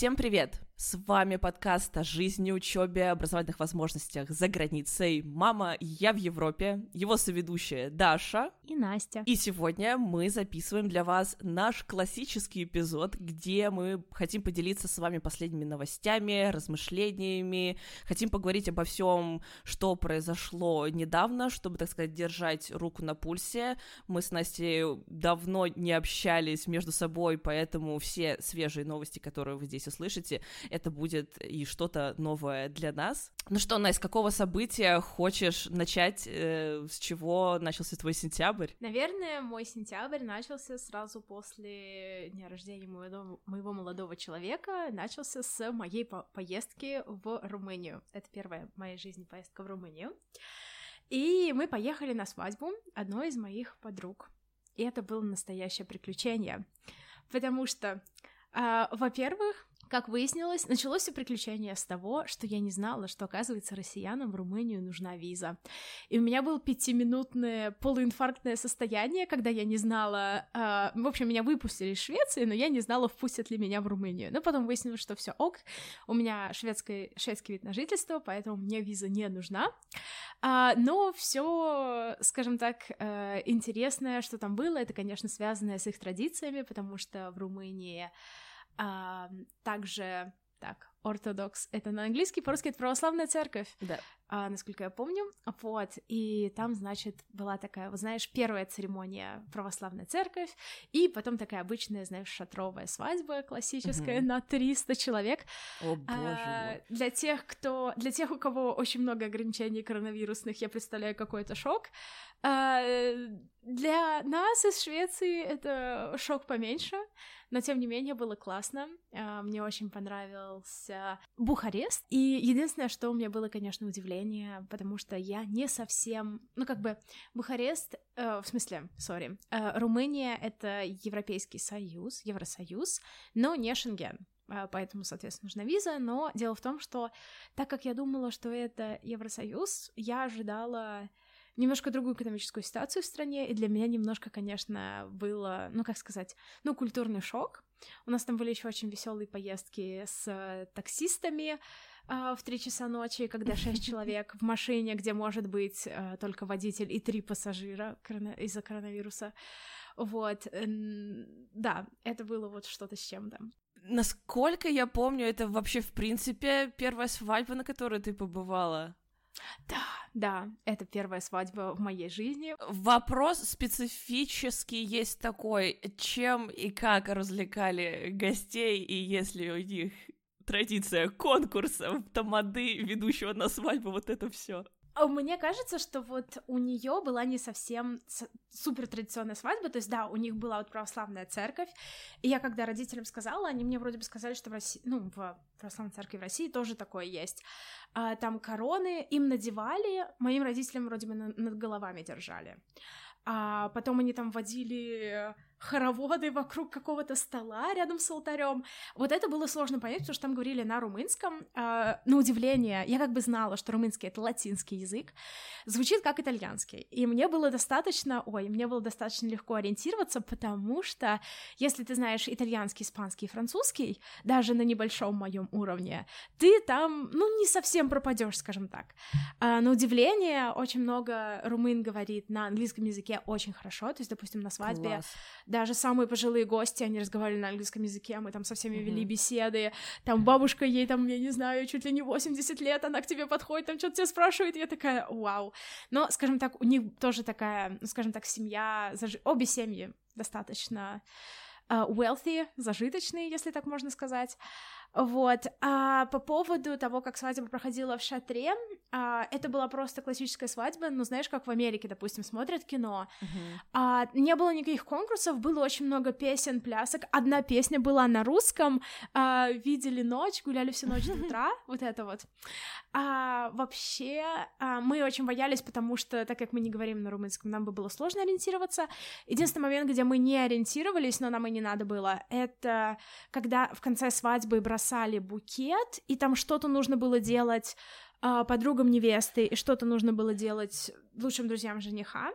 Всем привет! С вами подкаст о жизни, учебе, образовательных возможностях за границей. Мама, я в Европе. Его соведущая Даша. И Настя. И сегодня мы записываем для вас наш классический эпизод, где мы хотим поделиться с вами последними новостями, размышлениями, хотим поговорить обо всем, что произошло недавно, чтобы, так сказать, держать руку на пульсе. Мы с Настей давно не общались между собой, поэтому все свежие новости, которые вы здесь услышите, это будет и что-то новое для нас. Ну что, Настя, с какого события хочешь начать, э, с чего начался твой сентябрь? Наверное, мой сентябрь начался сразу после дня рождения моего, моего молодого человека, начался с моей по поездки в Румынию. Это первая в моей жизни поездка в Румынию. И мы поехали на свадьбу одной из моих подруг. И это было настоящее приключение. Потому что, э, во-первых, как выяснилось, началось все приключение с того, что я не знала, что, оказывается, россиянам в Румынию нужна виза. И у меня было пятиминутное полуинфарктное состояние, когда я не знала... Э, в общем, меня выпустили из Швеции, но я не знала, впустят ли меня в Румынию. Но потом выяснилось, что все ок, у меня шведский, шведский вид на жительство, поэтому мне виза не нужна. А, но все, скажем так, э, интересное, что там было, это, конечно, связанное с их традициями, потому что в Румынии а, также, так, ортодокс, это на английский, по-русски это православная церковь, да. А, насколько я помню, вот, и там, значит, была такая, вот знаешь, первая церемония православная церковь, и потом такая обычная, знаешь, шатровая свадьба классическая mm-hmm. на 300 человек. О, боже а, мой. Для тех, кто, для тех, у кого очень много ограничений коронавирусных, я представляю какой-то шок, а, для нас из Швеции это шок поменьше, но тем не менее было классно. А, мне очень понравился Бухарест. И единственное, что у меня было, конечно, удивление, потому что я не совсем... Ну, как бы, Бухарест... Э, в смысле, сори, э, Румыния — это Европейский Союз, Евросоюз, но не Шенген а, поэтому, соответственно, нужна виза, но дело в том, что так как я думала, что это Евросоюз, я ожидала немножко другую экономическую ситуацию в стране, и для меня немножко, конечно, было, ну, как сказать, ну, культурный шок. У нас там были еще очень веселые поездки с таксистами, а, в три часа ночи, когда шесть человек в машине, где может быть а, только водитель и три пассажира из-за коронавируса. Вот, да, это было вот что-то с чем-то. Насколько я помню, это вообще, в принципе, первая свадьба, на которой ты побывала. Да, да, это первая свадьба в моей жизни. Вопрос специфический есть такой, чем и как развлекали гостей, и если у них традиция конкурсов, тамады, ведущего на свадьбу, вот это все. А мне кажется, что вот у нее была не совсем супер традиционная свадьба, то есть да, у них была вот православная церковь, и я когда родителям сказала, они мне вроде бы сказали, что в России, ну, в православной церкви в России тоже такое есть. А, там короны им надевали, моим родителям вроде бы над головами держали. А потом они там водили хороводы вокруг какого-то стола рядом с алтарем. Вот это было сложно понять, потому что там говорили на румынском. Э, на удивление, я как бы знала, что румынский — это латинский язык, звучит как итальянский. И мне было достаточно, ой, мне было достаточно легко ориентироваться, потому что если ты знаешь итальянский, испанский и французский, даже на небольшом моем уровне, ты там, ну, не совсем пропадешь, скажем так. А, на удивление, очень много румын говорит на английском языке очень хорошо, то есть, допустим, на свадьбе Класс даже самые пожилые гости, они разговаривали на английском языке, мы там со всеми mm-hmm. вели беседы, там бабушка ей там, я не знаю, чуть ли не 80 лет, она к тебе подходит, там что-то тебя спрашивает, я такая, вау. Но, скажем так, у них тоже такая, ну, скажем так, семья, заж... обе семьи достаточно uh, wealthy, зажиточные, если так можно сказать. Вот. А по поводу того, как свадьба проходила в шатре, а, это была просто классическая свадьба, ну, знаешь, как в Америке, допустим, смотрят кино. Uh-huh. А, не было никаких конкурсов, было очень много песен, плясок. Одна песня была на русском, а, видели ночь, гуляли всю ночь до утра, вот это вот. А, вообще, а, мы очень боялись, потому что, так как мы не говорим на румынском, нам бы было сложно ориентироваться. Единственный момент, где мы не ориентировались, но нам и не надо было, это когда в конце свадьбы бросали бросали букет, и там что-то нужно было делать э, подругам невесты, и что-то нужно было делать лучшим друзьям жениха.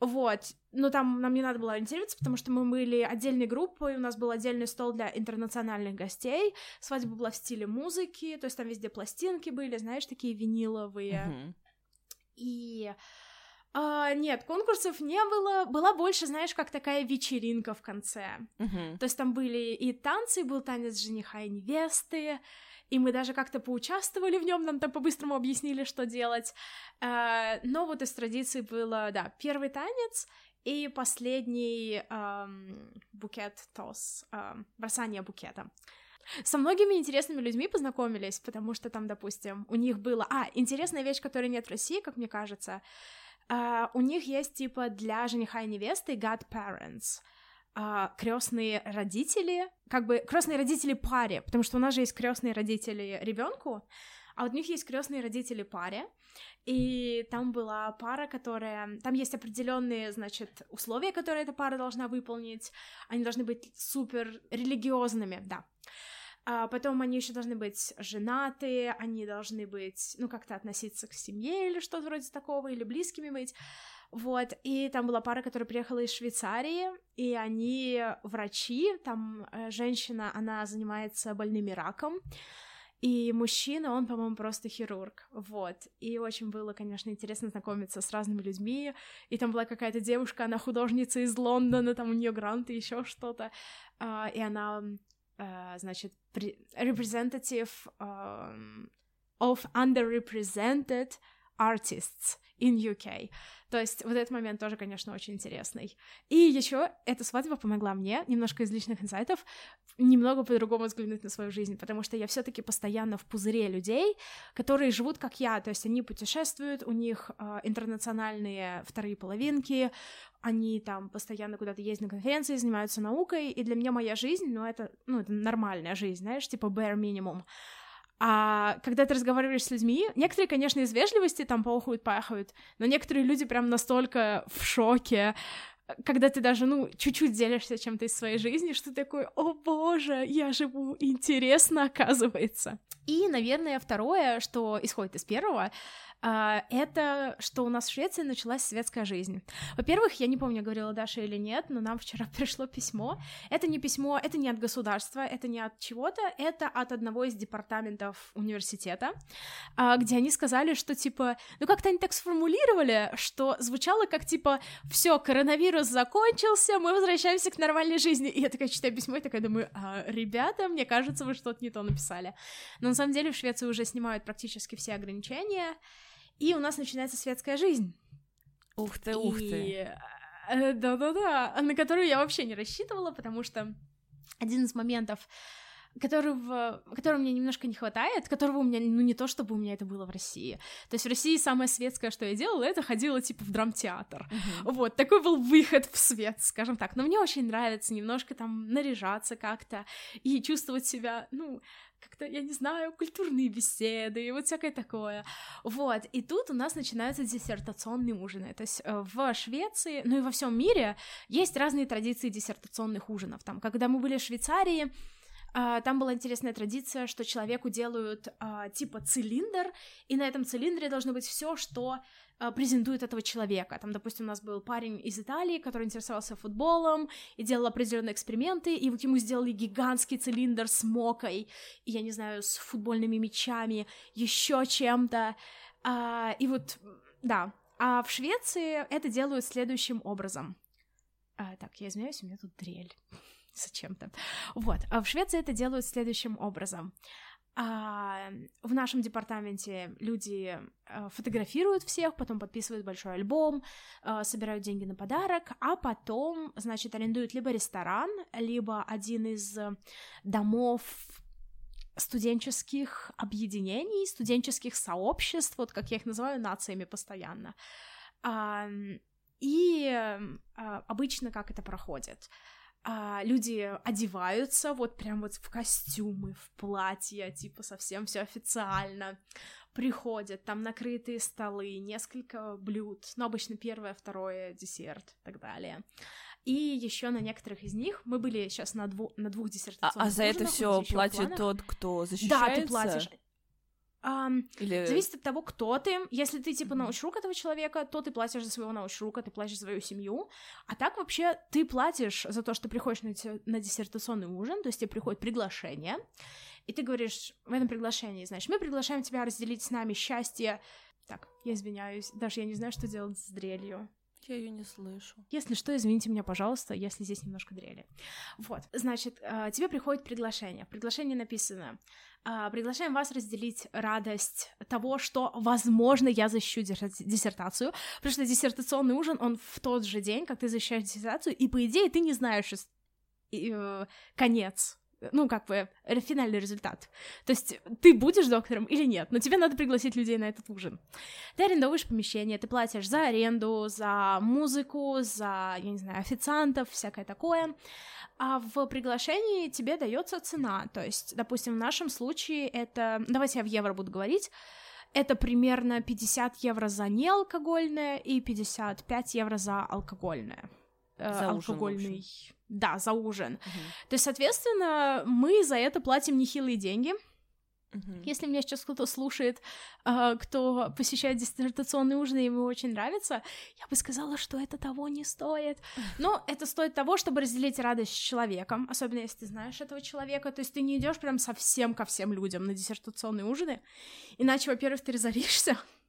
Вот, но там нам не надо было ориентироваться, потому что мы были отдельной группой, у нас был отдельный стол для интернациональных гостей, свадьба была в стиле музыки, то есть там везде пластинки были, знаешь, такие виниловые. Мгм. И а, нет, конкурсов не было, была больше, знаешь, как такая вечеринка в конце. Мгм. То есть там были и танцы, был танец жениха и невесты, и мы даже как-то поучаствовали в нем, нам там по-быстрому объяснили, что делать. А, но вот из традиций было, да, первый танец и последний ам, букет тос, ам, бросание букета. Со многими интересными людьми познакомились, потому что там, допустим, у них было... А, интересная вещь, которой нет в России, как мне кажется. А, у них есть, типа, для жениха и невесты godparents, крестные родители, как бы крестные родители паре, потому что у нас же есть крестные родители ребенку, а вот у них есть крестные родители паре, и там была пара, которая... Там есть определенные, значит, условия, которые эта пара должна выполнить. Они должны быть супер религиозными, да. А потом они еще должны быть женаты, они должны быть, ну, как-то относиться к семье или что-то вроде такого, или близкими быть. Вот, и там была пара, которая приехала из Швейцарии, и они врачи, там э, женщина, она занимается больными раком, и мужчина, он, по-моему, просто хирург, вот. И очень было, конечно, интересно знакомиться с разными людьми. И там была какая-то девушка, она художница из Лондона, там у нее грант и еще что-то. А, и она, значит, при- representative um, of underrepresented artists in UK. То есть вот этот момент тоже, конечно, очень интересный. И еще эта свадьба помогла мне, немножко из личных инсайтов, немного по-другому взглянуть на свою жизнь, потому что я все-таки постоянно в пузыре людей, которые живут как я, то есть они путешествуют, у них э, интернациональные вторые половинки, они там постоянно куда-то ездят на конференции, занимаются наукой, и для меня моя жизнь, ну это, ну это нормальная жизнь, знаешь, типа bare minimum. А когда ты разговариваешь с людьми, некоторые, конечно, из вежливости там поохают, пахают, но некоторые люди прям настолько в шоке, когда ты даже, ну, чуть-чуть делишься чем-то из своей жизни, что ты такой, о боже, я живу интересно, оказывается. И, наверное, второе, что исходит из первого, это что у нас в Швеции началась светская жизнь. Во-первых, я не помню, я говорила Даша или нет, но нам вчера пришло письмо. Это не письмо, это не от государства, это не от чего-то, это от одного из департаментов университета, а, где они сказали, что типа, ну как-то они так сформулировали, что звучало как типа, все, коронавирус закончился, мы возвращаемся к нормальной жизни. И я такая читаю письмо и такая думаю, а, ребята, мне кажется, вы что-то не то написали. Но на самом деле в Швеции уже снимают практически все ограничения, и у нас начинается светская жизнь. Ух ты, ух ты. э, Да-да-да, на которую я вообще не рассчитывала, потому что один из моментов, которого, которого мне немножко не хватает, которого у меня, ну, не то, чтобы у меня это было в России. То есть в России самое светское, что я делала, это ходила, типа, в драмтеатр. Мгм. Вот, такой был выход в свет, скажем так. Но мне очень нравится немножко там наряжаться как-то и чувствовать себя, ну, как-то, я не знаю, культурные беседы и вот всякое такое. Вот, и тут у нас начинаются диссертационные ужины. То есть э, в Швеции, ну и во всем мире есть разные традиции диссертационных ужинов. Там, когда мы были в Швейцарии, там была интересная традиция, что человеку делают а, типа цилиндр, и на этом цилиндре должно быть все, что а, презентует этого человека. Там, допустим, у нас был парень из Италии, который интересовался футболом и делал определенные эксперименты, и вот ему сделали гигантский цилиндр с мокой, и, я не знаю, с футбольными мячами, еще чем-то. А, и вот, да. А в Швеции это делают следующим образом. А, так, я извиняюсь, у меня тут дрель. Зачем-то. Вот. А в Швеции это делают следующим образом. А, в нашем департаменте люди а, фотографируют всех, потом подписывают большой альбом, а, собирают деньги на подарок, а потом, значит, арендуют либо ресторан, либо один из домов студенческих объединений, студенческих сообществ, вот как я их называю, нациями постоянно. А, и а, обычно как это проходит? Люди одеваются вот прям вот в костюмы, в платья, типа совсем все официально. Приходят, там накрытые столы, несколько блюд, ну, обычно первое, второе, десерт и так далее. И еще на некоторых из них мы были сейчас на, дву- на двух А, диссертационных а за это все платит планах. тот, кто Да, защищается? ты платишь. Um, Или... Зависит от того, кто ты. Если ты, типа, научрук этого человека, то ты платишь за своего научрука, ты платишь за свою семью. А так вообще ты платишь за то, что приходишь на, на диссертационный ужин, то есть тебе приходит приглашение, и ты говоришь в этом приглашении, значит, мы приглашаем тебя разделить с нами счастье. Так, я извиняюсь, даже я не знаю, что делать с дрелью. Я ее не слышу. Если что, извините меня, пожалуйста, если здесь немножко дрели. Вот, значит, э, тебе приходит приглашение. В приглашении написано «А, «Приглашаем вас разделить радость того, что, возможно, я защищу диссертацию, потому что диссертационный ужин, он в тот же день, как ты защищаешь диссертацию, и, по идее, ты не знаешь э, конец ну, как бы, финальный результат. То есть ты будешь доктором или нет, но тебе надо пригласить людей на этот ужин. Ты арендуешь помещение, ты платишь за аренду, за музыку, за, я не знаю, официантов, всякое такое. А в приглашении тебе дается цена. То есть, допустим, в нашем случае это... Давайте я в евро буду говорить. Это примерно 50 евро за неалкогольное и 55 евро за алкогольное. Э, за алкогольный... Ужин, да, за ужин. uh То есть, соответственно, мы за это платим нехилые деньги. uh Если меня сейчас кто-то слушает, э, кто посещает диссертационные ужины, и ему очень нравится, я бы сказала, что это того не стоит. Но это стоит того, чтобы разделить радость с человеком, особенно если ты знаешь этого человека. То есть ты не идешь прям совсем ко всем людям на диссертационные ужины, иначе, во-первых, ты разоришься,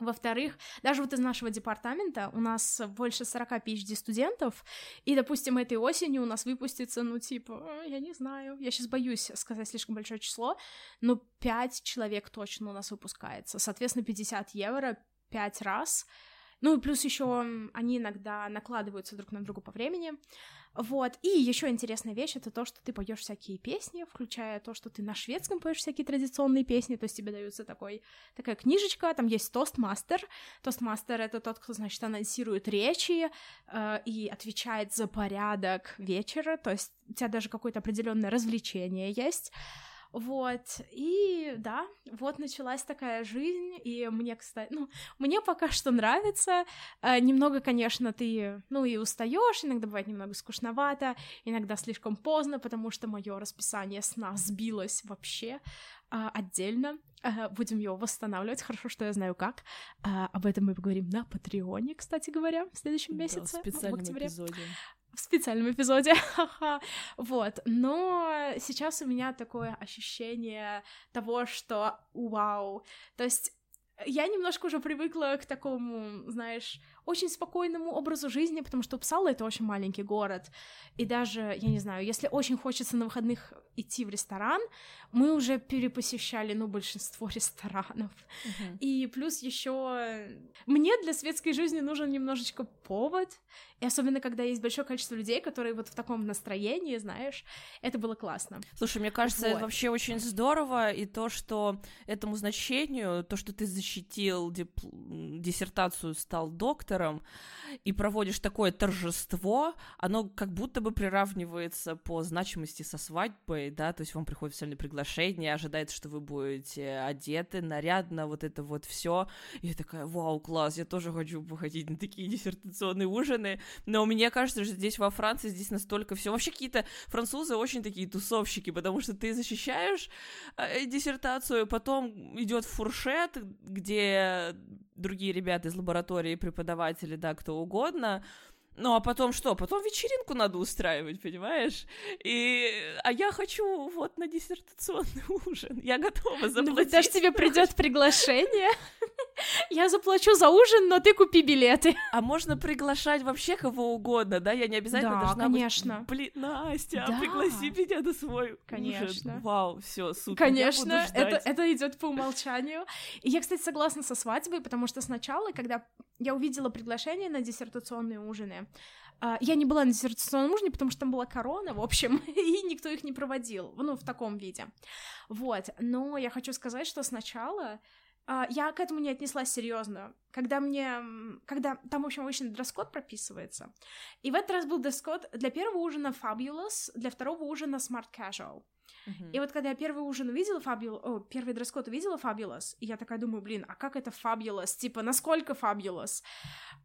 во-вторых, даже вот из нашего департамента у нас больше 40 PhD студентов, и, допустим, этой осенью у нас выпустится, ну, типа, «А, я не знаю, я сейчас боюсь сказать слишком большое число, но 5 человек точно у нас выпускается. Соответственно, 50 евро 5 раз. Ну и плюс еще они иногда накладываются друг на друга по времени. Вот. И еще интересная вещь это то, что ты поешь всякие песни, включая то, что ты на шведском поешь всякие традиционные песни. То есть тебе дается такой, такая книжечка, там есть тостмастер. Тостмастер это тот, кто, значит, анонсирует речи э, и отвечает за порядок вечера. То есть у тебя даже какое-то определенное развлечение есть. Вот, и да, вот началась такая жизнь, и мне, кстати, ну, мне пока что нравится. Э, немного, конечно, ты, ну, и устаешь, иногда бывает немного скучновато, иногда слишком поздно, потому что мое расписание сна сбилось вообще э, отдельно. Э, будем его восстанавливать, хорошо, что я знаю как. Э, об этом мы поговорим на Патреоне, кстати говоря, в следующем месяце. Да, в в эпизоде в специальном эпизоде, вот, но сейчас у меня такое ощущение того, что вау, то есть я немножко уже привыкла к такому, знаешь, очень спокойному образу жизни, потому что Упсала — это очень маленький город, и даже, я не знаю, если очень хочется на выходных идти в ресторан, мы уже перепосещали, ну, большинство ресторанов. Uh-huh. И плюс еще мне для светской жизни нужен немножечко повод, и особенно когда есть большое количество людей, которые вот в таком настроении, знаешь, это было классно. Слушай, мне кажется, вот. это вообще очень здорово, и то, что этому значению, то, что ты защитил дип- диссертацию, стал доктором, и проводишь такое торжество, оно как будто бы приравнивается по значимости со свадьбой, да, то есть вам приходит официальное приглашение, ожидается, что вы будете одеты нарядно, вот это вот все. И я такая, вау, класс, я тоже хочу походить на такие диссертационные ужины, но мне кажется, что здесь во Франции здесь настолько все. Вообще какие-то французы очень такие тусовщики, потому что ты защищаешь э, диссертацию, потом идет фуршет, где другие ребята из лаборатории, преподаватели, да, кто угодно, ну, а потом что? Потом вечеринку надо устраивать, понимаешь? И... А я хочу вот на диссертационный ужин. Я готова заплатить. Ну, даже тебе придет приглашение. Я заплачу за ужин, но ты купи билеты. А можно приглашать вообще кого угодно, да? Я не обязательно да, должна конечно. быть... Блин, Настя, да. пригласи меня на свой конечно. ужин. Вау, все, супер. Конечно, это, это идет по умолчанию. И я, кстати, согласна со свадьбой, потому что сначала, когда я увидела приглашение на диссертационные ужины. А, я не была на диссертационном ужине, потому что там была корона, в общем, и никто их не проводил, ну, в таком виде. Вот, но я хочу сказать, что сначала а, я к этому не отнеслась серьезно. когда мне, когда там, в общем, обычно дресс-код прописывается. И в этот раз был дресс-код для первого ужина Fabulous, для второго ужина Smart Casual. Uh-huh. И вот когда я первый ужин увидела Fabulous, о, первый дресс-код увидела Fabulous, и я такая думаю, блин, а как это Fabulous? Типа, насколько Fabulous?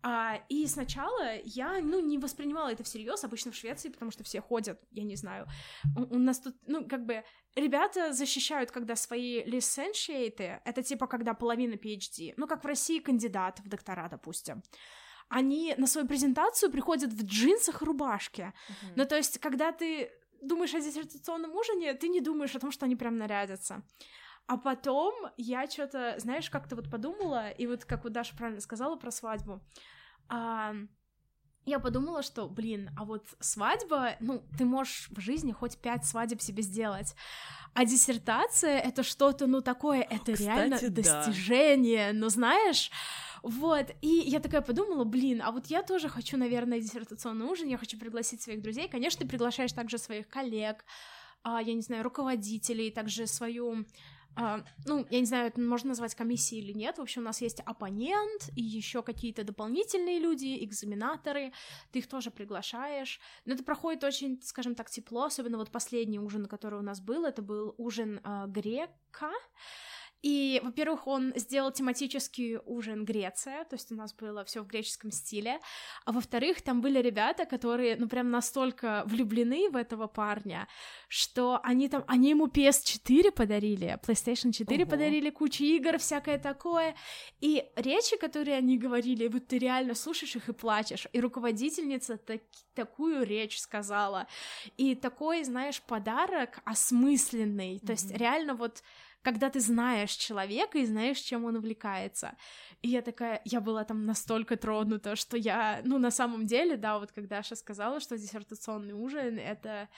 А, и сначала я, ну, не воспринимала это всерьез, обычно в Швеции, потому что все ходят, я не знаю. У, у нас тут, ну, как бы, ребята защищают, когда свои лиценшиейты, это типа, когда половина PhD, ну, как в России кандидат в доктора, допустим они на свою презентацию приходят в джинсах и рубашке. Uh-huh. Ну, то есть, когда ты думаешь о диссертационном ужине, ты не думаешь о том, что они прям нарядятся. А потом я что-то, знаешь, как-то вот подумала, и вот как вот Даша правильно сказала про свадьбу, а, я подумала, что, блин, а вот свадьба, ну, ты можешь в жизни хоть пять свадеб себе сделать, а диссертация — это что-то, ну, такое, это Кстати, реально да. достижение, ну, знаешь... Вот, и я такая подумала, блин, а вот я тоже хочу, наверное, диссертационный ужин, я хочу пригласить своих друзей. Конечно, ты приглашаешь также своих коллег, а, я не знаю, руководителей, также свою Uh, ну, я не знаю, это можно назвать комиссией или нет. В общем, у нас есть оппонент и еще какие-то дополнительные люди, экзаменаторы. Ты их тоже приглашаешь. Но это проходит очень, скажем так, тепло. Особенно вот последний ужин, который у нас был, это был ужин uh, грека. И, во-первых, он сделал тематический ужин Греция, то есть у нас было все в греческом стиле. А во-вторых, там были ребята, которые, ну, прям настолько влюблены в этого парня, что они там, они ему PS4 подарили, PlayStation 4 Ого. подарили, кучу игр, всякое такое. И речи, которые они говорили, вот ты реально слушаешь их и плачешь. И руководительница так, такую речь сказала. И такой, знаешь, подарок осмысленный. Mm-hmm. То есть реально вот когда ты знаешь человека и знаешь, чем он увлекается. И я такая, я была там настолько тронута, что я, ну, на самом деле, да, вот когда Даша сказала, что диссертационный ужин — это,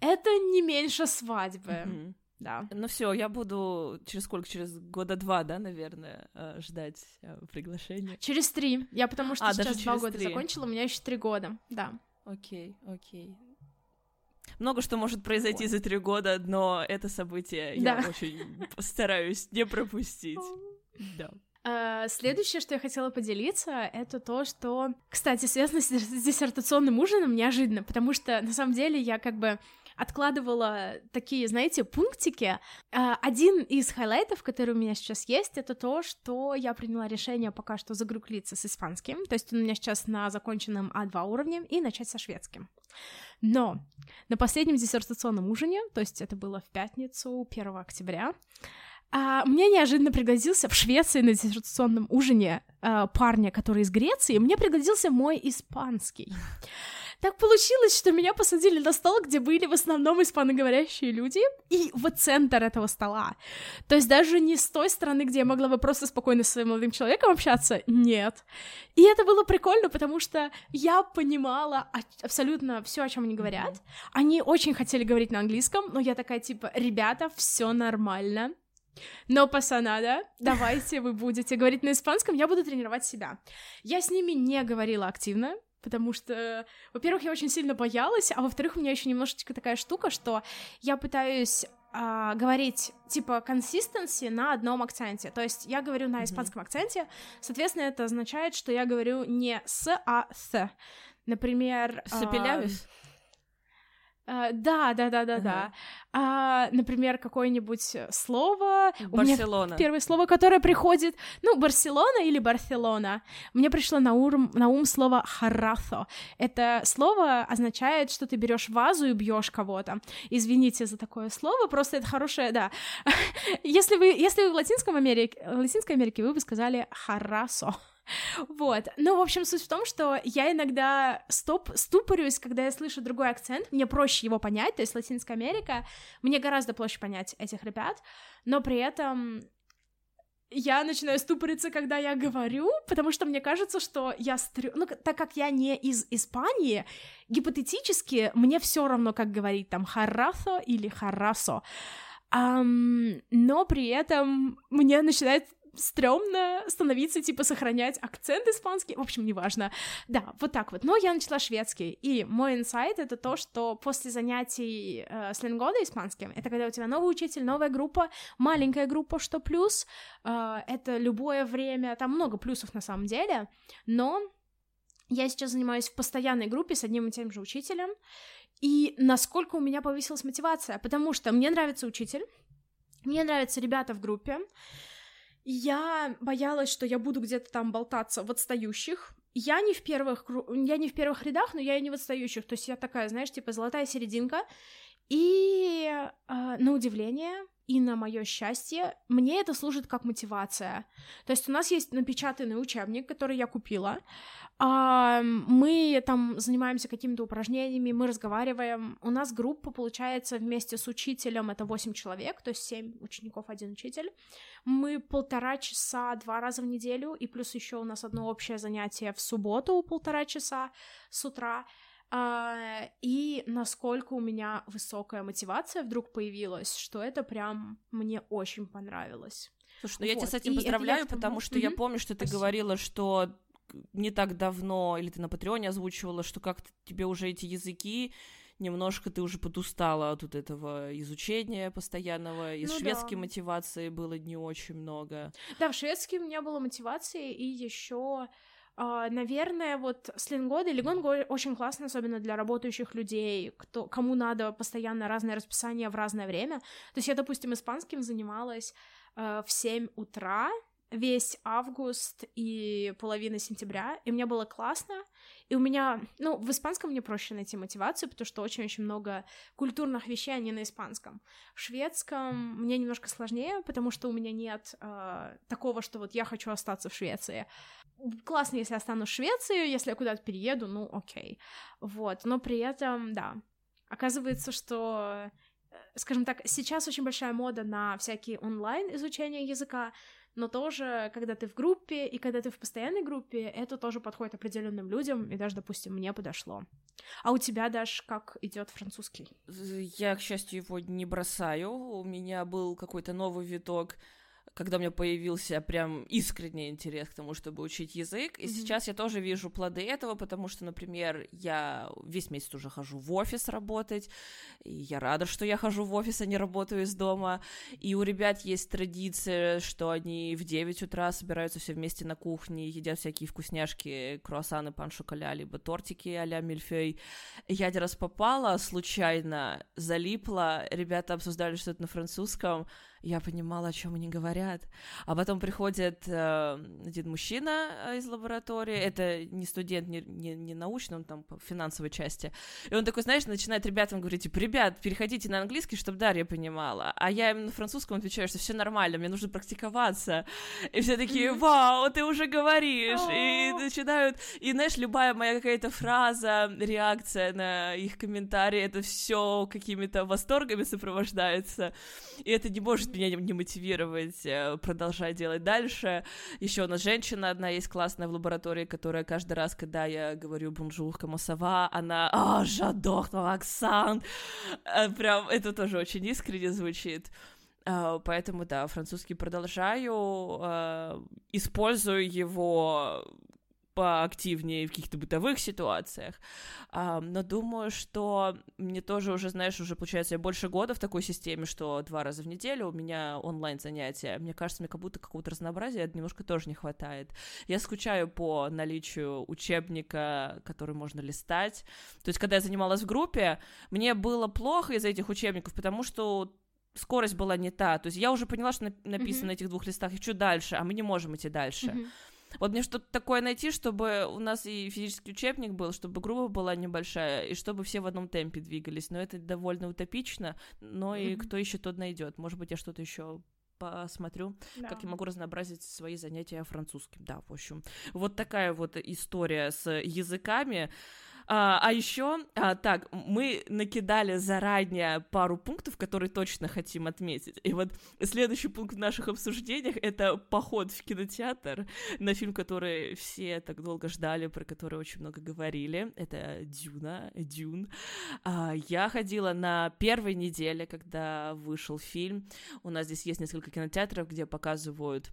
это не меньше свадьбы. Mm-hmm. Да. Ну все, я буду через сколько? Через года два, да, наверное, э, ждать э, приглашения. Через три. Я потому что а, сейчас два года 3. закончила, у меня еще три года, да. Окей, окей много что может произойти Ой. за три года, но это событие да. я очень постараюсь не пропустить. Да. Uh, следующее, что я хотела поделиться, это то, что, кстати, связано с диссертационным ужином неожиданно, потому что на самом деле я как бы откладывала такие, знаете, пунктики. Э, один из highlight ов, который у меня сейчас есть, это то, что я приняла решение пока что закруглиться с испанским, то есть он у меня сейчас на законченном А2 уровне, и начать со шведским. Но на последнем диссертационном ужине, то есть это было в пятницу, 1 октября, а, мне неожиданно пригодился в Швеции на диссертационном ужине а, парня, который из Греции, мне пригодился мой испанский. Так получилось, что меня посадили на стол, где были в основном испаноговорящие люди, и в центр этого стола. То есть даже не с той стороны, где я могла бы просто спокойно с своим молодым человеком общаться, нет. И это было прикольно, потому что я понимала абсолютно все, о чем они говорят. Они очень хотели говорить на английском, но я такая типа, ребята, все нормально. Но пасанада, давайте вы будете говорить на испанском, я буду тренировать себя. Я с ними не говорила активно, потому что, во-первых, я очень сильно боялась, а во-вторых, у меня еще немножечко такая штука, что я пытаюсь а, говорить типа консистенции на одном акценте. То есть я говорю на испанском mm-hmm. акценте, соответственно, это означает, что я говорю не с, а с. Например... Сапелявис? А, Uh, да, да, да, да, uh-huh. да. А, например, какое-нибудь слово. Барселона. У меня первое слово, которое приходит, ну, Барселона или Барселона. Мне пришло на ум, на ум слово харасо. Это слово означает, что ты берешь вазу и бьешь кого-то. Извините за такое слово, просто это хорошее, да. если вы, если вы в Латинском Америке, в Латинской Америке, вы бы сказали харасо. Вот. Ну, в общем, суть в том, что я иногда стоп, ступорюсь, когда я слышу другой акцент, мне проще его понять, то есть Латинская Америка, мне гораздо проще понять этих ребят, но при этом я начинаю ступориться, когда я говорю, потому что мне кажется, что я стрю... Ну, так как я не из Испании, гипотетически мне все равно, как говорить там харасо или харасо. Um, но при этом мне начинает стрёмно становиться, типа, сохранять акцент испанский. В общем, неважно. Да, вот так вот. Но я начала шведский, и мой инсайт — это то, что после занятий э, сленгода испанским, это когда у тебя новый учитель, новая группа, маленькая группа, что плюс, э, это любое время, там много плюсов на самом деле, но я сейчас занимаюсь в постоянной группе с одним и тем же учителем, и насколько у меня повысилась мотивация, потому что мне нравится учитель, мне нравятся ребята в группе, я боялась, что я буду где-то там болтаться в отстающих. Я не в первых, я не в первых рядах, но я и не в отстающих. То есть я такая, знаешь, типа золотая серединка. И э, на удивление и на мое счастье, мне это служит как мотивация. То есть у нас есть напечатанный учебник, который я купила. А, мы там занимаемся какими-то упражнениями, мы разговариваем. У нас группа, получается, вместе с учителем, это 8 человек, то есть 7 учеников, один учитель. Мы полтора часа два раза в неделю, и плюс еще у нас одно общее занятие в субботу полтора часа с утра. Uh, и насколько у меня высокая мотивация вдруг появилась, что это прям мне очень понравилось. Слушай, ну вот. я тебя с этим и поздравляю, потому что mm-hmm. я помню, что ты Спасибо. говорила, что не так давно, или ты на Патреоне озвучивала, что как-то тебе уже эти языки немножко ты уже подустала от вот этого изучения постоянного, и ну, шведской да. мотивации было не очень много. Да, в шведский у меня было мотивации, и еще наверное, вот слингода или гонго очень классно, особенно для работающих людей, кто, кому надо постоянно разное расписание в разное время. То есть я, допустим, испанским занималась uh, в 7 утра, весь август и половина сентября, и мне было классно, и у меня, ну, в испанском мне проще найти мотивацию, потому что очень-очень много культурных вещей, они на испанском. В шведском мне немножко сложнее, потому что у меня нет э, такого, что вот я хочу остаться в Швеции. Классно, если останусь в Швеции, если я куда-то перееду, ну, окей. Вот, но при этом, да, оказывается, что э, скажем так, сейчас очень большая мода на всякие онлайн изучения языка, но тоже, когда ты в группе и когда ты в постоянной группе, это тоже подходит определенным людям, и даже, допустим, мне подошло. А у тебя, даже как идет французский? Я, к счастью, его не бросаю. У меня был какой-то новый виток когда у меня появился прям искренний интерес к тому, чтобы учить язык. И mm-hmm. сейчас я тоже вижу плоды этого, потому что, например, я весь месяц уже хожу в офис работать, и я рада, что я хожу в офис, а не работаю из дома. И у ребят есть традиция, что они в 9 утра собираются все вместе на кухне, едят всякие вкусняшки, круассаны, пан-шоколя, либо тортики а-ля мильфей. Я один раз попала, случайно залипла, ребята обсуждали что-то на французском, я понимала, о чем они говорят. А потом приходит э, один мужчина э, из лаборатории, это не студент, не, не, не научный, он там по финансовой части. И он такой, знаешь, начинает ребятам говорить, типа, ребят, переходите на английский, чтобы Дарья понимала. А я им на французском отвечаю, что все нормально, мне нужно практиковаться. И все такие, вау, ты уже говоришь. И начинают, и знаешь, любая моя какая-то фраза, реакция на их комментарии, это все какими-то восторгами сопровождается. И это не может меня не мотивировать э, продолжать делать дальше. Еще у нас женщина одна есть классная в лаборатории, которая каждый раз, когда я говорю «bonjour, comment ça va», она «Ah, j'adore, Оксан!» э, Прям это тоже очень искренне звучит. Э, поэтому, да, французский продолжаю, использую его поактивнее в каких-то бытовых ситуациях, а, но думаю, что мне тоже уже, знаешь, уже получается я больше года в такой системе, что два раза в неделю у меня онлайн занятия. Мне кажется, мне как будто какого-то разнообразия немножко тоже не хватает. Я скучаю по наличию учебника, который можно листать. То есть, когда я занималась в группе, мне было плохо из-за этих учебников, потому что скорость была не та. То есть я уже поняла, что написано mm-hmm. на этих двух листах, и что дальше, а мы не можем идти дальше. Mm-hmm. Вот мне что-то такое найти, чтобы у нас и физический учебник был, чтобы группа была небольшая, и чтобы все в одном темпе двигались. Но это довольно утопично, но и mm-hmm. кто еще тот найдет. Может быть, я что-то еще посмотрю, да. как я могу разнообразить свои занятия французским. Да, в общем, вот такая вот история с языками. А, а еще, а, так, мы накидали заранее пару пунктов, которые точно хотим отметить. И вот следующий пункт в наших обсуждениях — это поход в кинотеатр на фильм, который все так долго ждали, про который очень много говорили. Это Дюна, Дюн. А, я ходила на первой неделе, когда вышел фильм. У нас здесь есть несколько кинотеатров, где показывают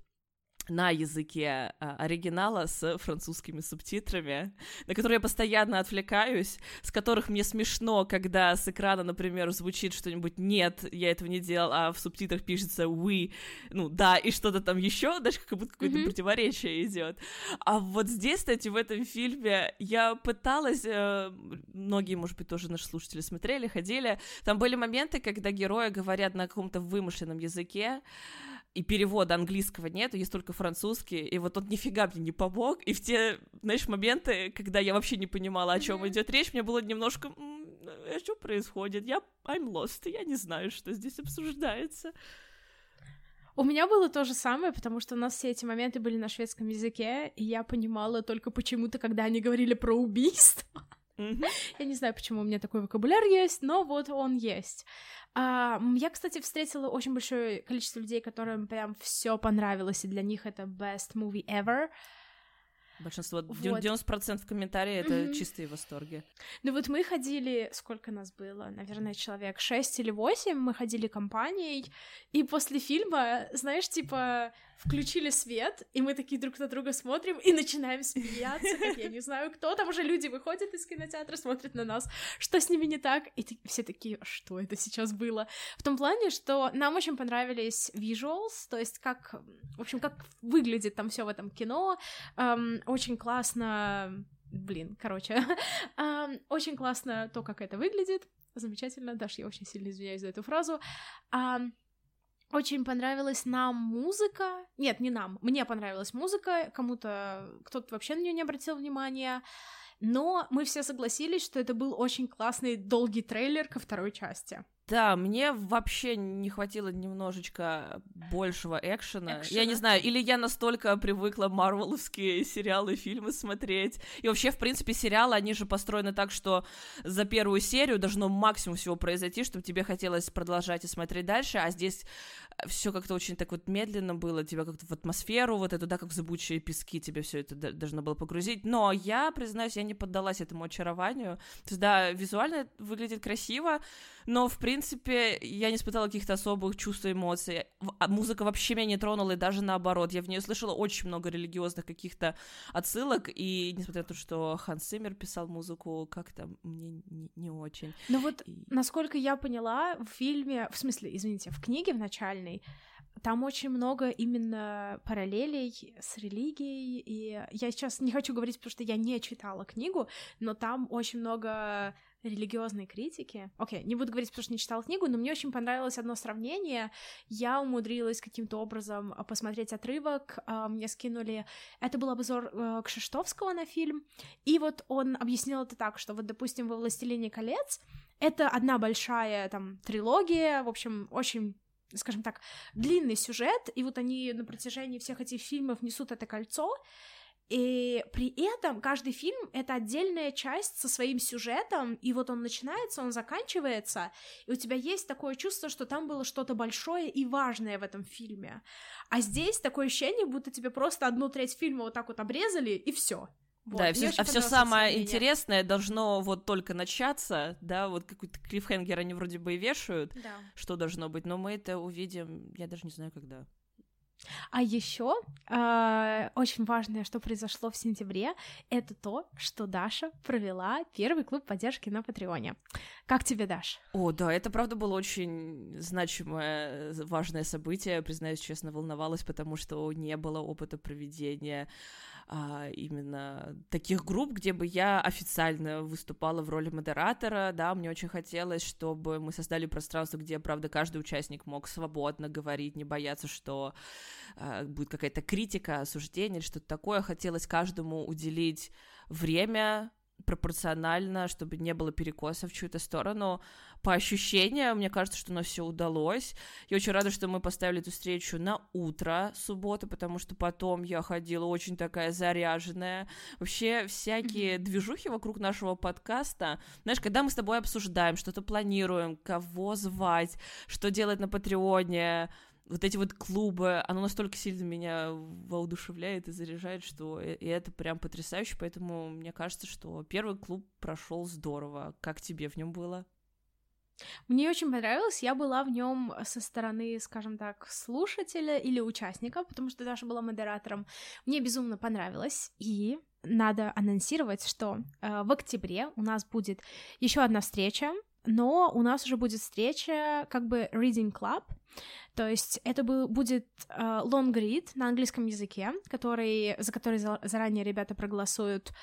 на языке а, оригинала с французскими субтитрами, на которые я постоянно отвлекаюсь, с которых мне смешно, когда с экрана, например, звучит что-нибудь «нет, я этого не делал», а в субтитрах пишется «we», ну да, и что-то там еще, даже как будто какое-то mm-hmm. противоречие идет. А вот здесь, кстати, в этом фильме я пыталась, э, многие, может быть, тоже наши слушатели смотрели, ходили, там были моменты, когда герои говорят на каком-то вымышленном языке, и перевода английского нет, есть только французский, и вот он нифига мне не помог, и в те, знаешь, моменты, когда я вообще не понимала, о чем mm-hmm. идет речь, мне было немножко, а что происходит, я I'm lost, я не знаю, что здесь обсуждается. У меня было то же самое, потому что у нас все эти моменты были на шведском языке, и я понимала только почему-то, когда они говорили про убийство. Mm-hmm. Я не знаю, почему у меня такой вокабуляр есть, но вот он есть. А, я, кстати, встретила очень большое количество людей, которым прям все понравилось, и для них это best movie ever. Большинство, вот. 90% комментариев это mm-hmm. чистые восторги. Ну вот мы ходили, сколько нас было? Наверное, человек 6 или 8, мы ходили компанией, и после фильма, знаешь, типа, включили свет, и мы такие друг на друга смотрим и начинаем смеяться, как я не знаю кто, там уже люди выходят из кинотеатра, смотрят на нас, что с ними не так, и все такие, что это сейчас было? В том плане, что нам очень понравились visuals, то есть как, в общем, как выглядит там все в этом кино, эм, очень классно, блин, короче, эм, очень классно то, как это выглядит, замечательно, Даш, я очень сильно извиняюсь за эту фразу, эм, очень понравилась нам музыка. Нет, не нам. Мне понравилась музыка. Кому-то кто-то вообще на нее не обратил внимания. Но мы все согласились, что это был очень классный долгий трейлер ко второй части. Да, мне вообще не хватило немножечко большего экшена. экшена. Я не знаю, или я настолько привыкла марвеловские сериалы, фильмы смотреть. И вообще, в принципе, сериалы, они же построены так, что за первую серию должно максимум всего произойти, чтобы тебе хотелось продолжать и смотреть дальше, а здесь все как-то очень так вот медленно было, тебя как-то в атмосферу вот эту, да, как в зыбучие пески тебе все это должно было погрузить. Но я, признаюсь, я не поддалась этому очарованию. То есть, да, визуально выглядит красиво, но, в принципе, я не испытала каких-то особых чувств и эмоций. А музыка вообще меня не тронула, и даже наоборот. Я в нее слышала очень много религиозных каких-то отсылок, и несмотря на то, что Ханс Симмер писал музыку, как-то мне не, не очень. Ну вот, и... насколько я поняла, в фильме, в смысле, извините, в книге в начальной, там очень много именно параллелей с религией, и я сейчас не хочу говорить, потому что я не читала книгу, но там очень много религиозной критики. Окей, okay, не буду говорить, потому что не читала книгу, но мне очень понравилось одно сравнение. Я умудрилась каким-то образом а, посмотреть отрывок, а, мне скинули... Это был обзор э, Кшиштовского на фильм, и вот он объяснил это так, что вот, допустим, во «Властелине колец» это одна большая там трилогия, в общем, очень скажем так, длинный сюжет, и вот они на протяжении всех этих фильмов несут это кольцо, и при этом каждый фильм — это отдельная часть со своим сюжетом, и вот он начинается, он заканчивается, и у тебя есть такое чувство, что там было что-то большое и важное в этом фильме. А здесь такое ощущение, будто тебе просто одну треть фильма вот так вот обрезали, и все. Вот. Да, все, а все самое интересное должно вот только начаться, да, вот какой-то клиффхенгер они вроде бы и вешают, да. что должно быть, но мы это увидим, я даже не знаю когда. А еще э, очень важное, что произошло в сентябре, это то, что Даша провела первый клуб поддержки на Патреоне. Как тебе, Даш? О, да, это правда было очень значимое, важное событие. Признаюсь, честно, волновалась, потому что не было опыта проведения а, именно таких групп, где бы я официально выступала в роли модератора, да, мне очень хотелось, чтобы мы создали пространство, где, правда, каждый участник мог свободно говорить, не бояться, что а, будет какая-то критика, осуждение что-то такое, хотелось каждому уделить время, пропорционально, чтобы не было перекоса в чью-то сторону. По ощущениям, мне кажется, что у нас все удалось. Я очень рада, что мы поставили эту встречу на утро субботы, потому что потом я ходила очень такая заряженная. Вообще всякие движухи вокруг нашего подкаста. Знаешь, когда мы с тобой обсуждаем, что-то планируем, кого звать, что делать на Патреоне, вот эти вот клубы, оно настолько сильно меня воодушевляет и заряжает, что и это прям потрясающе, поэтому мне кажется, что первый клуб прошел здорово. Как тебе в нем было? Мне очень понравилось, я была в нем со стороны, скажем так, слушателя или участника, потому что Даша была модератором. Мне безумно понравилось, и надо анонсировать, что э, в октябре у нас будет еще одна встреча, но у нас уже будет встреча как бы reading club, то есть это был, будет э, long read на английском языке, который, за который за, заранее ребята проголосуют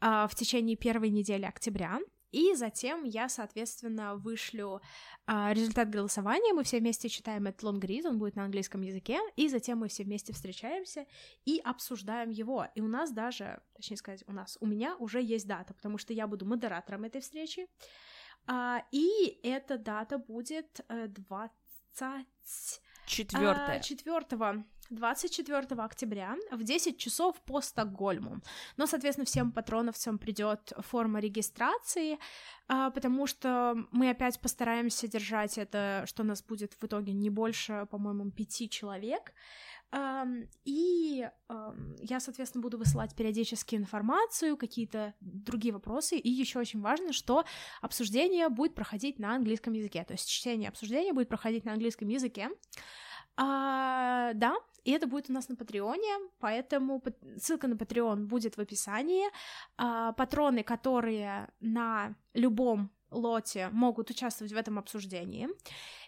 э, в течение первой недели октября. И затем я, соответственно, вышлю а, результат голосования. Мы все вместе читаем этот лонгрид, он будет на английском языке, и затем мы все вместе встречаемся и обсуждаем его. И у нас даже, точнее сказать, у нас, у меня уже есть дата, потому что я буду модератором этой встречи. А, и эта дата будет 20... Четвертое. 4 24 октября в 10 часов по Стокгольму. Но, соответственно, всем патроновцам придет форма регистрации, а, потому что мы опять постараемся держать это, что у нас будет в итоге не больше, по-моему, пяти человек. И я, соответственно, буду высылать периодически информацию, какие-то другие вопросы. И еще очень важно, что обсуждение будет проходить на английском языке. То есть чтение обсуждения будет проходить на английском языке. А, да, и это будет у нас на Патреоне, поэтому ссылка на Патреон будет в описании. А, патроны, которые на любом лоте могут участвовать в этом обсуждении.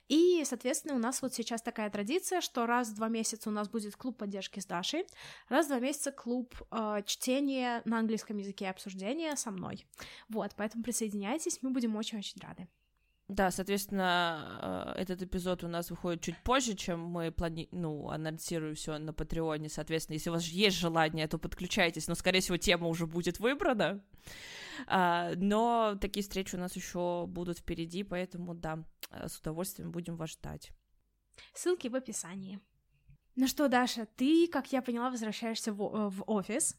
И, соответственно, у нас вот сейчас такая традиция, что раз в два месяца у нас будет клуб поддержки с Дашей, раз в два месяца клуб э, чтения на английском языке и обсуждения со мной. Вот, поэтому присоединяйтесь, мы будем очень-очень рады. Да, соответственно, э, этот эпизод у нас выходит чуть позже, чем мы плани... ну, анонсируем все на Патреоне. Соответственно, если у вас есть желание, то подключайтесь. Но, скорее всего, тема уже будет выбрана. А, но такие встречи у нас еще будут впереди, поэтому да, с удовольствием будем вас ждать. Ссылки в описании. Ну что, Даша, ты, как я поняла, возвращаешься в, э, в офис.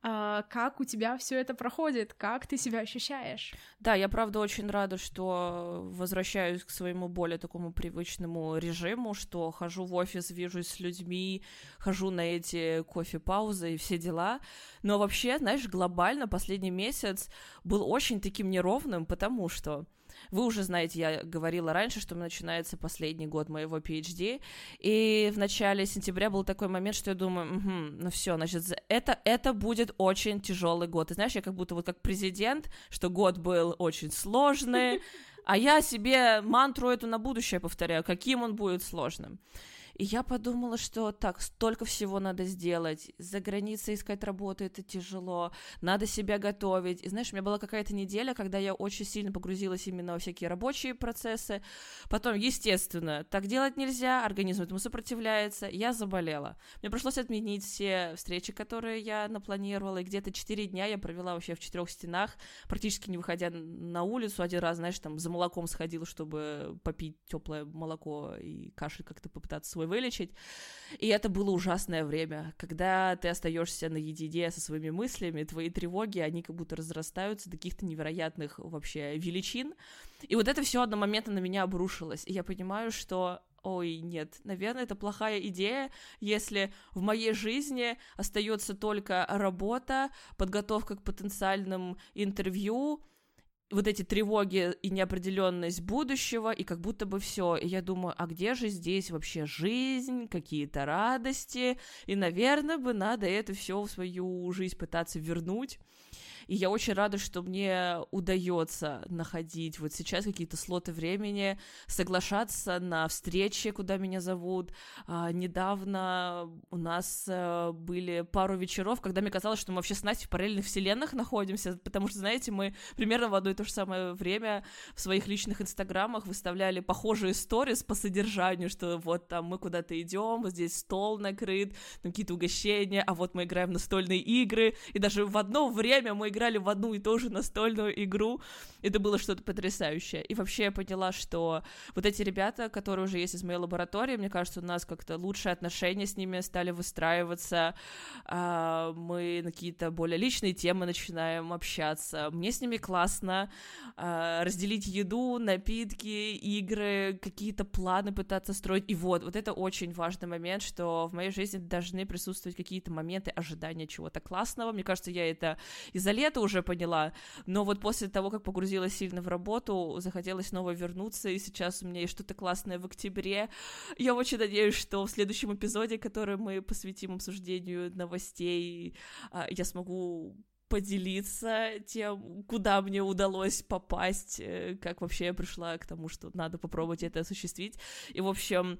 А, как у тебя все это проходит? Как ты себя ощущаешь? Да, я правда очень рада, что возвращаюсь к своему более такому привычному режиму, что хожу в офис, вижусь с людьми, хожу на эти кофе-паузы и все дела. Но вообще, знаешь, глобально последний месяц был очень таким неровным, потому что вы уже знаете, я говорила раньше, что начинается последний год моего PhD, и в начале сентября был такой момент, что я думаю, угу, ну все, значит, это, это будет очень тяжелый год. И знаешь, я как будто вот как президент, что год был очень сложный, а я себе мантру эту на будущее повторяю, каким он будет сложным. И я подумала, что так, столько всего надо сделать. За границей искать работу это тяжело. Надо себя готовить. И знаешь, у меня была какая-то неделя, когда я очень сильно погрузилась именно во всякие рабочие процессы. Потом, естественно, так делать нельзя, организм этому сопротивляется. Я заболела. Мне пришлось отменить все встречи, которые я напланировала. И где-то 4 дня я провела вообще в четырех стенах, практически не выходя на улицу. Один раз, знаешь, там за молоком сходила, чтобы попить теплое молоко и кашель как-то попытаться свой вылечить. И это было ужасное время, когда ты остаешься наедине со своими мыслями, твои тревоги, они как будто разрастаются до каких-то невероятных вообще величин. И вот это все одномоментно на меня обрушилось. И я понимаю, что ой, нет, наверное, это плохая идея, если в моей жизни остается только работа, подготовка к потенциальным интервью, вот эти тревоги и неопределенность будущего, и как будто бы все. И я думаю, а где же здесь вообще жизнь, какие-то радости? И, наверное, бы надо это все в свою жизнь пытаться вернуть. И я очень рада, что мне удается находить вот сейчас какие-то слоты времени, соглашаться на встречи, куда меня зовут. А, недавно у нас а, были пару вечеров, когда мне казалось, что мы вообще с Настей в параллельных вселенных находимся, потому что, знаете, мы примерно в одно и то же самое время в своих личных инстаграмах выставляли похожие сторис по содержанию, что вот там мы куда-то идем, вот здесь стол накрыт, какие-то угощения, а вот мы играем настольные игры, и даже в одно время мы играли в одну и ту же настольную игру. Это было что-то потрясающее. И вообще я поняла, что вот эти ребята, которые уже есть из моей лаборатории, мне кажется, у нас как-то лучшие отношения с ними стали выстраиваться. А, мы на какие-то более личные темы начинаем общаться. Мне с ними классно а, разделить еду, напитки, игры, какие-то планы пытаться строить. И вот, вот это очень важный момент, что в моей жизни должны присутствовать какие-то моменты ожидания чего-то классного. Мне кажется, я это из-за это уже поняла, но вот после того, как погрузилась сильно в работу, захотелось снова вернуться, и сейчас у меня есть что-то классное в октябре. Я очень надеюсь, что в следующем эпизоде, который мы посвятим обсуждению новостей, а, я смогу поделиться тем, куда мне удалось попасть, э, как вообще я пришла к тому, что надо попробовать это осуществить. И, в общем,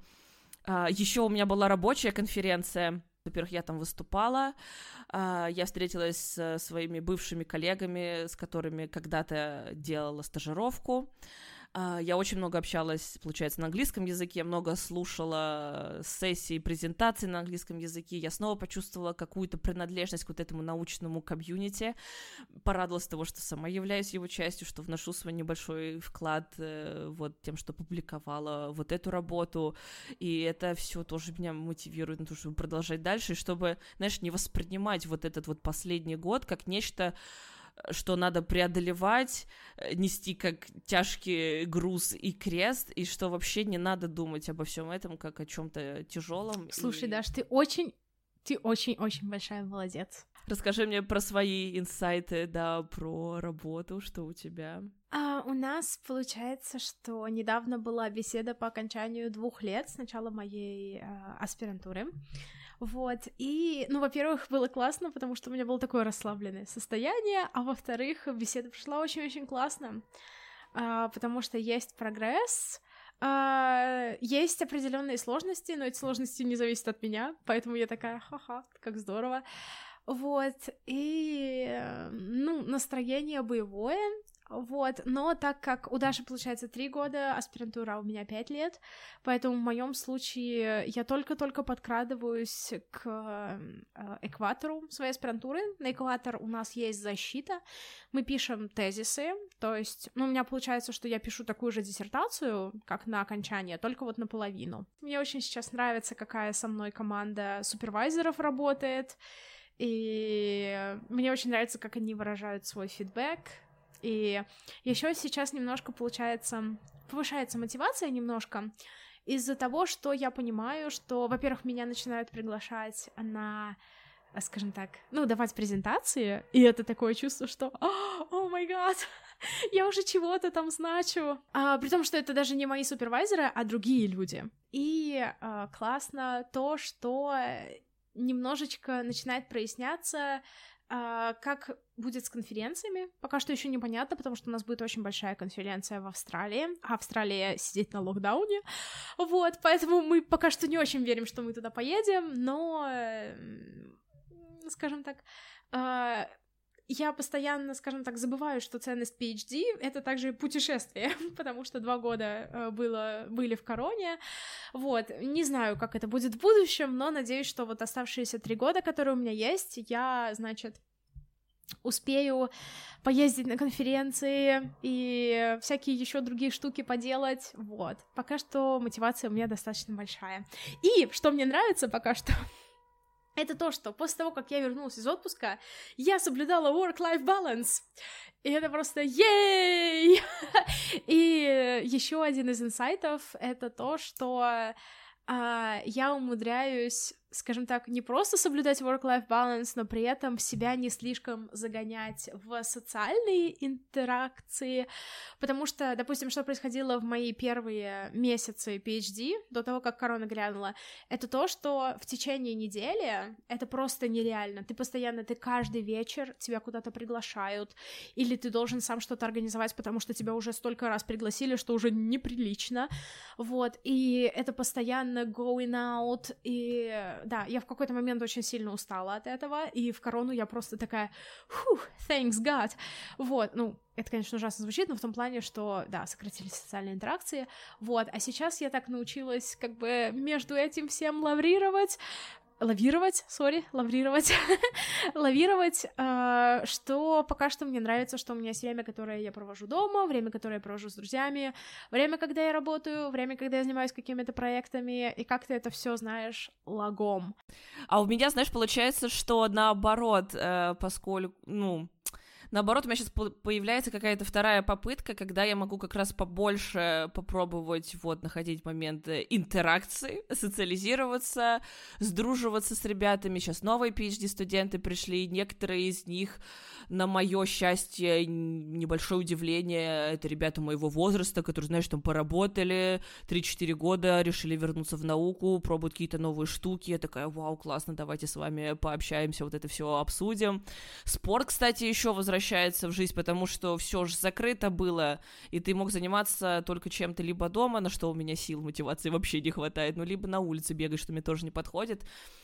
а, еще у меня была рабочая конференция. Во-первых, я там выступала, а, я встретилась с своими бывшими коллегами, с которыми когда-то делала стажировку. А, я очень много общалась, получается, на английском языке, много слушала сессии, презентации на английском языке. Я снова почувствовала какую-то принадлежность к вот этому научному комьюнити. Порадовалась того, что сама являюсь его частью, что вношу свой небольшой вклад э, вот тем, что публиковала вот эту работу. И это все тоже меня мотивирует на то, чтобы продолжать дальше, и чтобы, знаешь, не воспринимать вот этот вот последний год как нечто что надо преодолевать, э, нести как тяжкий груз и крест, и что вообще не надо думать обо всем этом как о чем-то тяжелом. Слушай, и... Даш, ты очень, ты очень-очень большая молодец. Расскажи мне про свои инсайты, да, про работу, что у тебя. А, у нас получается, что недавно была беседа по окончанию двух лет с начала моей а, аспирантуры. Вот, и, ну, во-первых, было классно, потому что у меня было такое расслабленное состояние, а во-вторых, беседа прошла очень-очень классно, а, потому что есть прогресс, а, есть определенные сложности, но эти сложности не зависят от меня, поэтому я такая, ха-ха, как здорово. Вот, и, ну, настроение боевое, вот, но так как у Даши получается три года, аспирантура у меня пять лет, поэтому в моем случае я только-только подкрадываюсь к э, экватору своей аспирантуры. На экватор у нас есть защита, мы пишем тезисы, то есть, ну, у меня получается, что я пишу такую же диссертацию, как на окончание, только вот наполовину. Мне очень сейчас нравится, какая со мной команда супервайзеров работает, и мне очень нравится, как они выражают свой фидбэк, и еще сейчас немножко получается, повышается мотивация немножко из-за того, что я понимаю, что, во-первых, меня начинают приглашать на скажем так, ну, давать презентации, и это такое чувство, что «О май гад!» я уже чего-то там значу. А, при том, что это даже не мои супервайзеры, а другие люди. И а, классно то, что немножечко начинает проясняться а, как будет с конференциями? Пока что еще непонятно, потому что у нас будет очень большая конференция в Австралии. А Австралия сидит на локдауне. Вот, поэтому мы пока что не очень верим, что мы туда поедем, но, скажем так, а, я постоянно, скажем так, забываю, что ценность PhD — это также путешествие, потому что два года э, было, были в короне, вот, не знаю, как это будет в будущем, но надеюсь, что вот оставшиеся три года, которые у меня есть, я, значит, успею поездить на конференции и всякие еще другие штуки поделать, вот. Пока что мотивация у меня достаточно большая. И, что мне нравится пока что, это то, что после того, как я вернулась из отпуска, я соблюдала work-life balance. И это просто ей! И еще один из инсайтов — это то, что а, я умудряюсь скажем так, не просто соблюдать work-life balance, но при этом себя не слишком загонять в социальные интеракции, потому что, допустим, что происходило в мои первые месяцы PhD, до того, как корона грянула, это то, что в течение недели это просто нереально. Ты постоянно, ты каждый вечер тебя куда-то приглашают, или ты должен сам что-то организовать, потому что тебя уже столько раз пригласили, что уже неприлично, вот, и это постоянно going out, и да, я в какой-то момент очень сильно устала от этого, и в корону я просто такая, фух, thanks God, вот, ну, это, конечно, ужасно звучит, но в том плане, что, да, сократились социальные интеракции, вот, а сейчас я так научилась как бы между этим всем лаврировать, лавировать, сори, лаврировать, лавировать, э, что пока что мне нравится, что у меня есть время, которое я провожу дома, время, которое я провожу с друзьями, время, когда я работаю, время, когда я занимаюсь какими-то проектами, и как ты это все знаешь лагом. А у меня, знаешь, получается, что наоборот, э, поскольку, ну, Наоборот, у меня сейчас появляется какая-то вторая попытка, когда я могу как раз побольше попробовать вот находить моменты интеракции, социализироваться, сдруживаться с ребятами. Сейчас новые PhD-студенты пришли, некоторые из них, на мое счастье, небольшое удивление, это ребята моего возраста, которые, знаешь, там поработали 3-4 года, решили вернуться в науку, пробуют какие-то новые штуки. Я такая, вау, классно, давайте с вами пообщаемся, вот это все обсудим. Спорт, кстати, еще возвращается в жизнь, потому что все же закрыто было, и ты мог заниматься только чем-то либо дома, на что у меня сил, мотивации вообще не хватает, ну, либо на улице бегать, что мне тоже не подходит.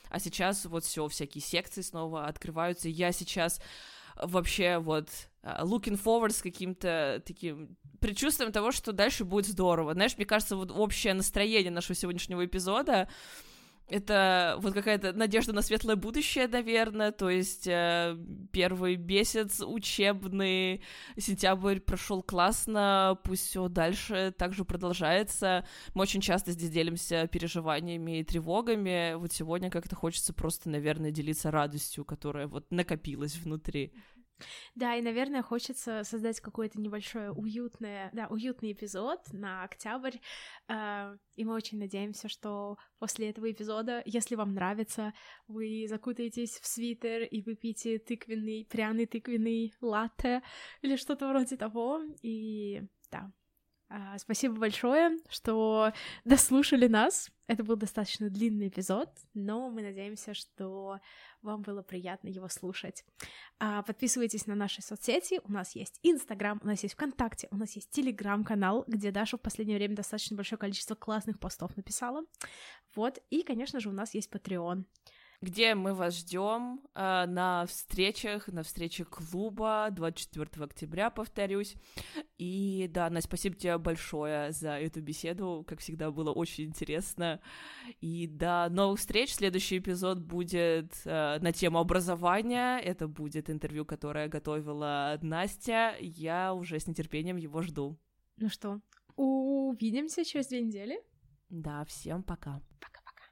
А сейчас вот все, всякие секции снова открываются. Я сейчас вообще вот а, looking forward с каким-то таким предчувствием того, что дальше будет здорово. Знаешь, мне кажется, вот общее настроение нашего сегодняшнего эпизода это вот какая-то надежда на светлое будущее, наверное, то есть э, первый месяц учебный, сентябрь прошел классно, пусть все дальше также продолжается. Мы очень часто здесь делимся переживаниями и тревогами, вот сегодня как-то хочется просто, наверное, делиться радостью, которая вот накопилась внутри. Да, и, наверное, хочется создать какой-то небольшой уютный, да, уютный эпизод на октябрь. А, и мы очень надеемся, что после этого эпизода, если вам нравится, вы закутаетесь в свитер и выпьете тыквенный, пряный тыквенный латте или что-то вроде того. И да, спасибо большое, что дослушали нас. Это был достаточно длинный эпизод, но мы надеемся, что вам было приятно его слушать. А, подписывайтесь на наши соцсети. У нас есть Инстаграм, у нас есть ВКонтакте, у нас есть Телеграм-канал, где Даша в последнее время достаточно большое количество классных постов написала. Вот, и, конечно же, у нас есть Patreon где мы вас ждем э, на встречах, на встрече клуба 24 октября, повторюсь. И да, Настя, спасибо тебе большое за эту беседу. Как всегда, было очень интересно. И до новых встреч. Следующий эпизод будет э, на тему образования. Это будет интервью, которое готовила Настя. Я уже с нетерпением его жду. Ну что, увидимся через две недели. Да, всем пока. Пока-пока.